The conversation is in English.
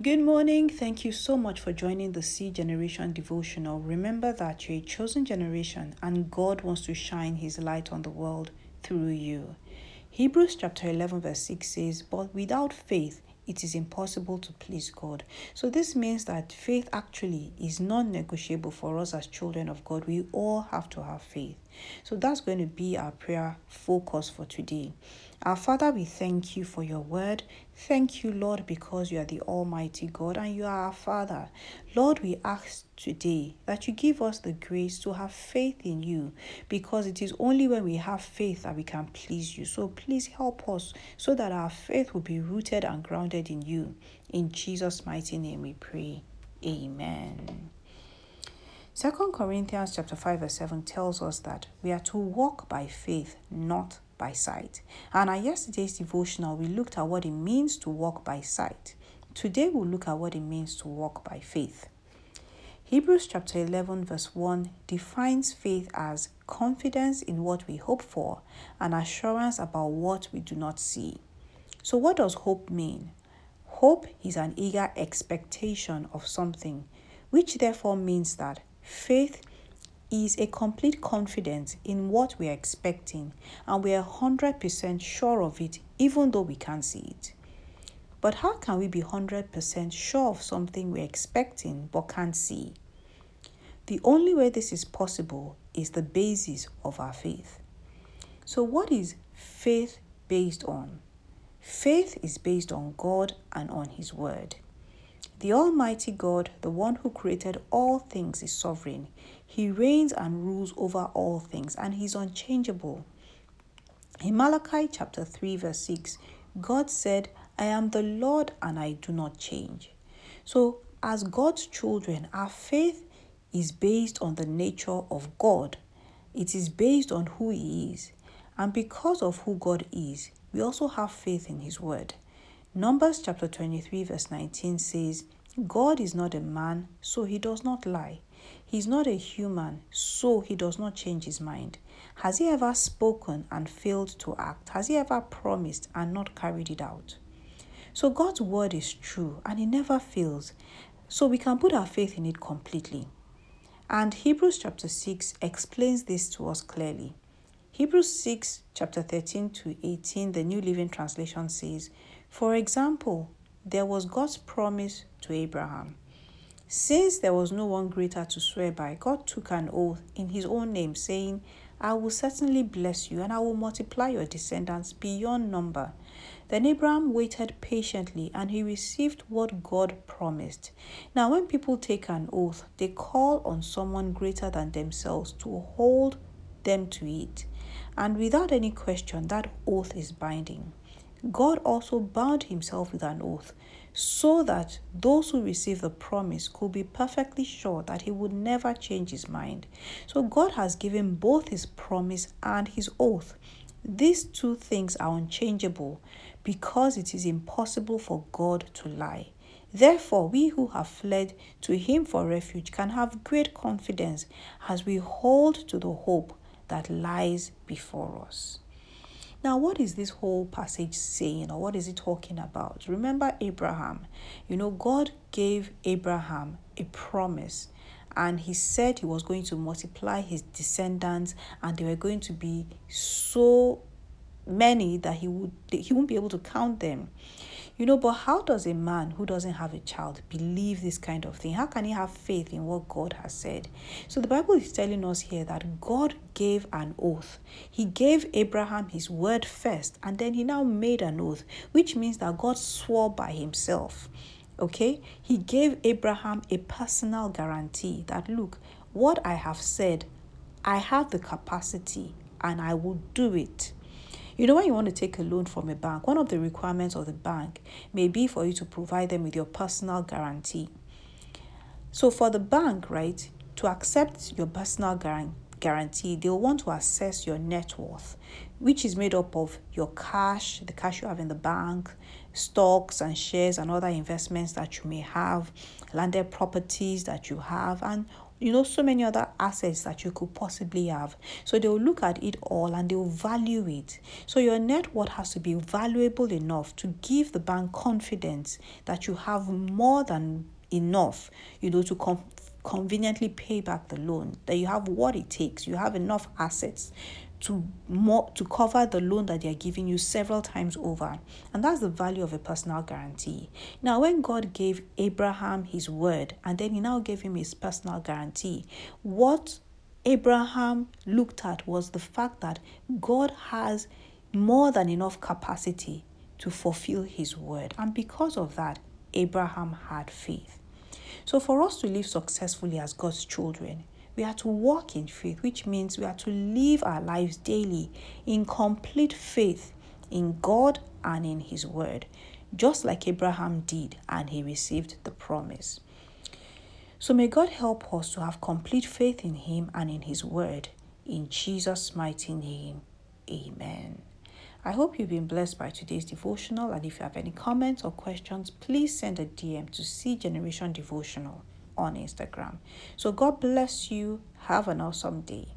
Good morning. Thank you so much for joining the C Generation devotional. Remember that you're a chosen generation and God wants to shine his light on the world through you. Hebrews chapter 11, verse 6 says, But without faith, it is impossible to please God. So, this means that faith actually is non negotiable for us as children of God. We all have to have faith. So, that's going to be our prayer focus for today. Our Father, we thank you for your word. Thank you, Lord, because you are the Almighty God and you are our Father. Lord, we ask today that you give us the grace to have faith in you because it is only when we have faith that we can please you. So please help us so that our faith will be rooted and grounded in you. In Jesus' mighty name we pray. Amen. Second Corinthians chapter 5 verse 7 tells us that we are to walk by faith, not by sight. And at yesterday's devotional, we looked at what it means to walk by sight. Today, we'll look at what it means to walk by faith. Hebrews chapter 11, verse 1 defines faith as confidence in what we hope for and assurance about what we do not see. So, what does hope mean? Hope is an eager expectation of something, which therefore means that faith is a complete confidence in what we are expecting and we are 100% sure of it even though we can't see it. But how can we be 100% sure of something we're expecting but can't see? The only way this is possible is the basis of our faith. So, what is faith based on? Faith is based on God and on His Word. The Almighty God, the one who created all things, is sovereign. He reigns and rules over all things, and He's unchangeable. In Malachi chapter 3, verse 6, God said, I am the Lord and I do not change. So, as God's children, our faith is based on the nature of God, it is based on who He is. And because of who God is, we also have faith in His word. Numbers chapter 23, verse 19 says, God is not a man, so he does not lie. He is not a human, so he does not change his mind. Has he ever spoken and failed to act? Has he ever promised and not carried it out? So God's word is true and it never fails. So we can put our faith in it completely. And Hebrews chapter 6 explains this to us clearly. Hebrews 6, chapter 13 to 18, the New Living Translation says, For example, there was God's promise to Abraham. Since there was no one greater to swear by, God took an oath in his own name, saying, I will certainly bless you and I will multiply your descendants beyond number. Then Abraham waited patiently and he received what God promised. Now, when people take an oath, they call on someone greater than themselves to hold them to it. And without any question, that oath is binding. God also bound himself with an oath so that those who receive the promise could be perfectly sure that he would never change his mind. So God has given both his promise and his oath. These two things are unchangeable because it is impossible for God to lie. Therefore, we who have fled to him for refuge can have great confidence as we hold to the hope that lies before us. Now, what is this whole passage saying, or what is it talking about? Remember Abraham. You know, God gave Abraham a promise, and he said he was going to multiply his descendants, and they were going to be so many that he would he won't be able to count them. You know, but how does a man who doesn't have a child believe this kind of thing? How can he have faith in what God has said? So the Bible is telling us here that God gave an oath. He gave Abraham his word first, and then he now made an oath, which means that God swore by himself. Okay? He gave Abraham a personal guarantee that look, what I have said, I have the capacity and I will do it. You know, when you want to take a loan from a bank, one of the requirements of the bank may be for you to provide them with your personal guarantee. So, for the bank, right, to accept your personal guarantee, they'll want to assess your net worth, which is made up of your cash, the cash you have in the bank, stocks and shares and other investments that you may have, landed properties that you have, and you know so many other assets that you could possibly have. So they'll look at it all and they'll value it. So your net worth has to be valuable enough to give the bank confidence that you have more than enough you know to com- conveniently pay back the loan that you have what it takes you have enough assets to more to cover the loan that they're giving you several times over. And that's the value of a personal guarantee. Now when god gave abraham his word and then he now gave him his personal guarantee what abraham looked at was the fact that god has more than enough capacity to fulfill his word. And because of that abraham had faith. So for us to live successfully as god's children we are to walk in faith, which means we are to live our lives daily in complete faith in God and in His Word, just like Abraham did, and he received the promise. So may God help us to have complete faith in Him and in His Word. In Jesus' mighty name, Amen. I hope you've been blessed by today's devotional, and if you have any comments or questions, please send a DM to C Generation Devotional on Instagram. So God bless you. Have an awesome day.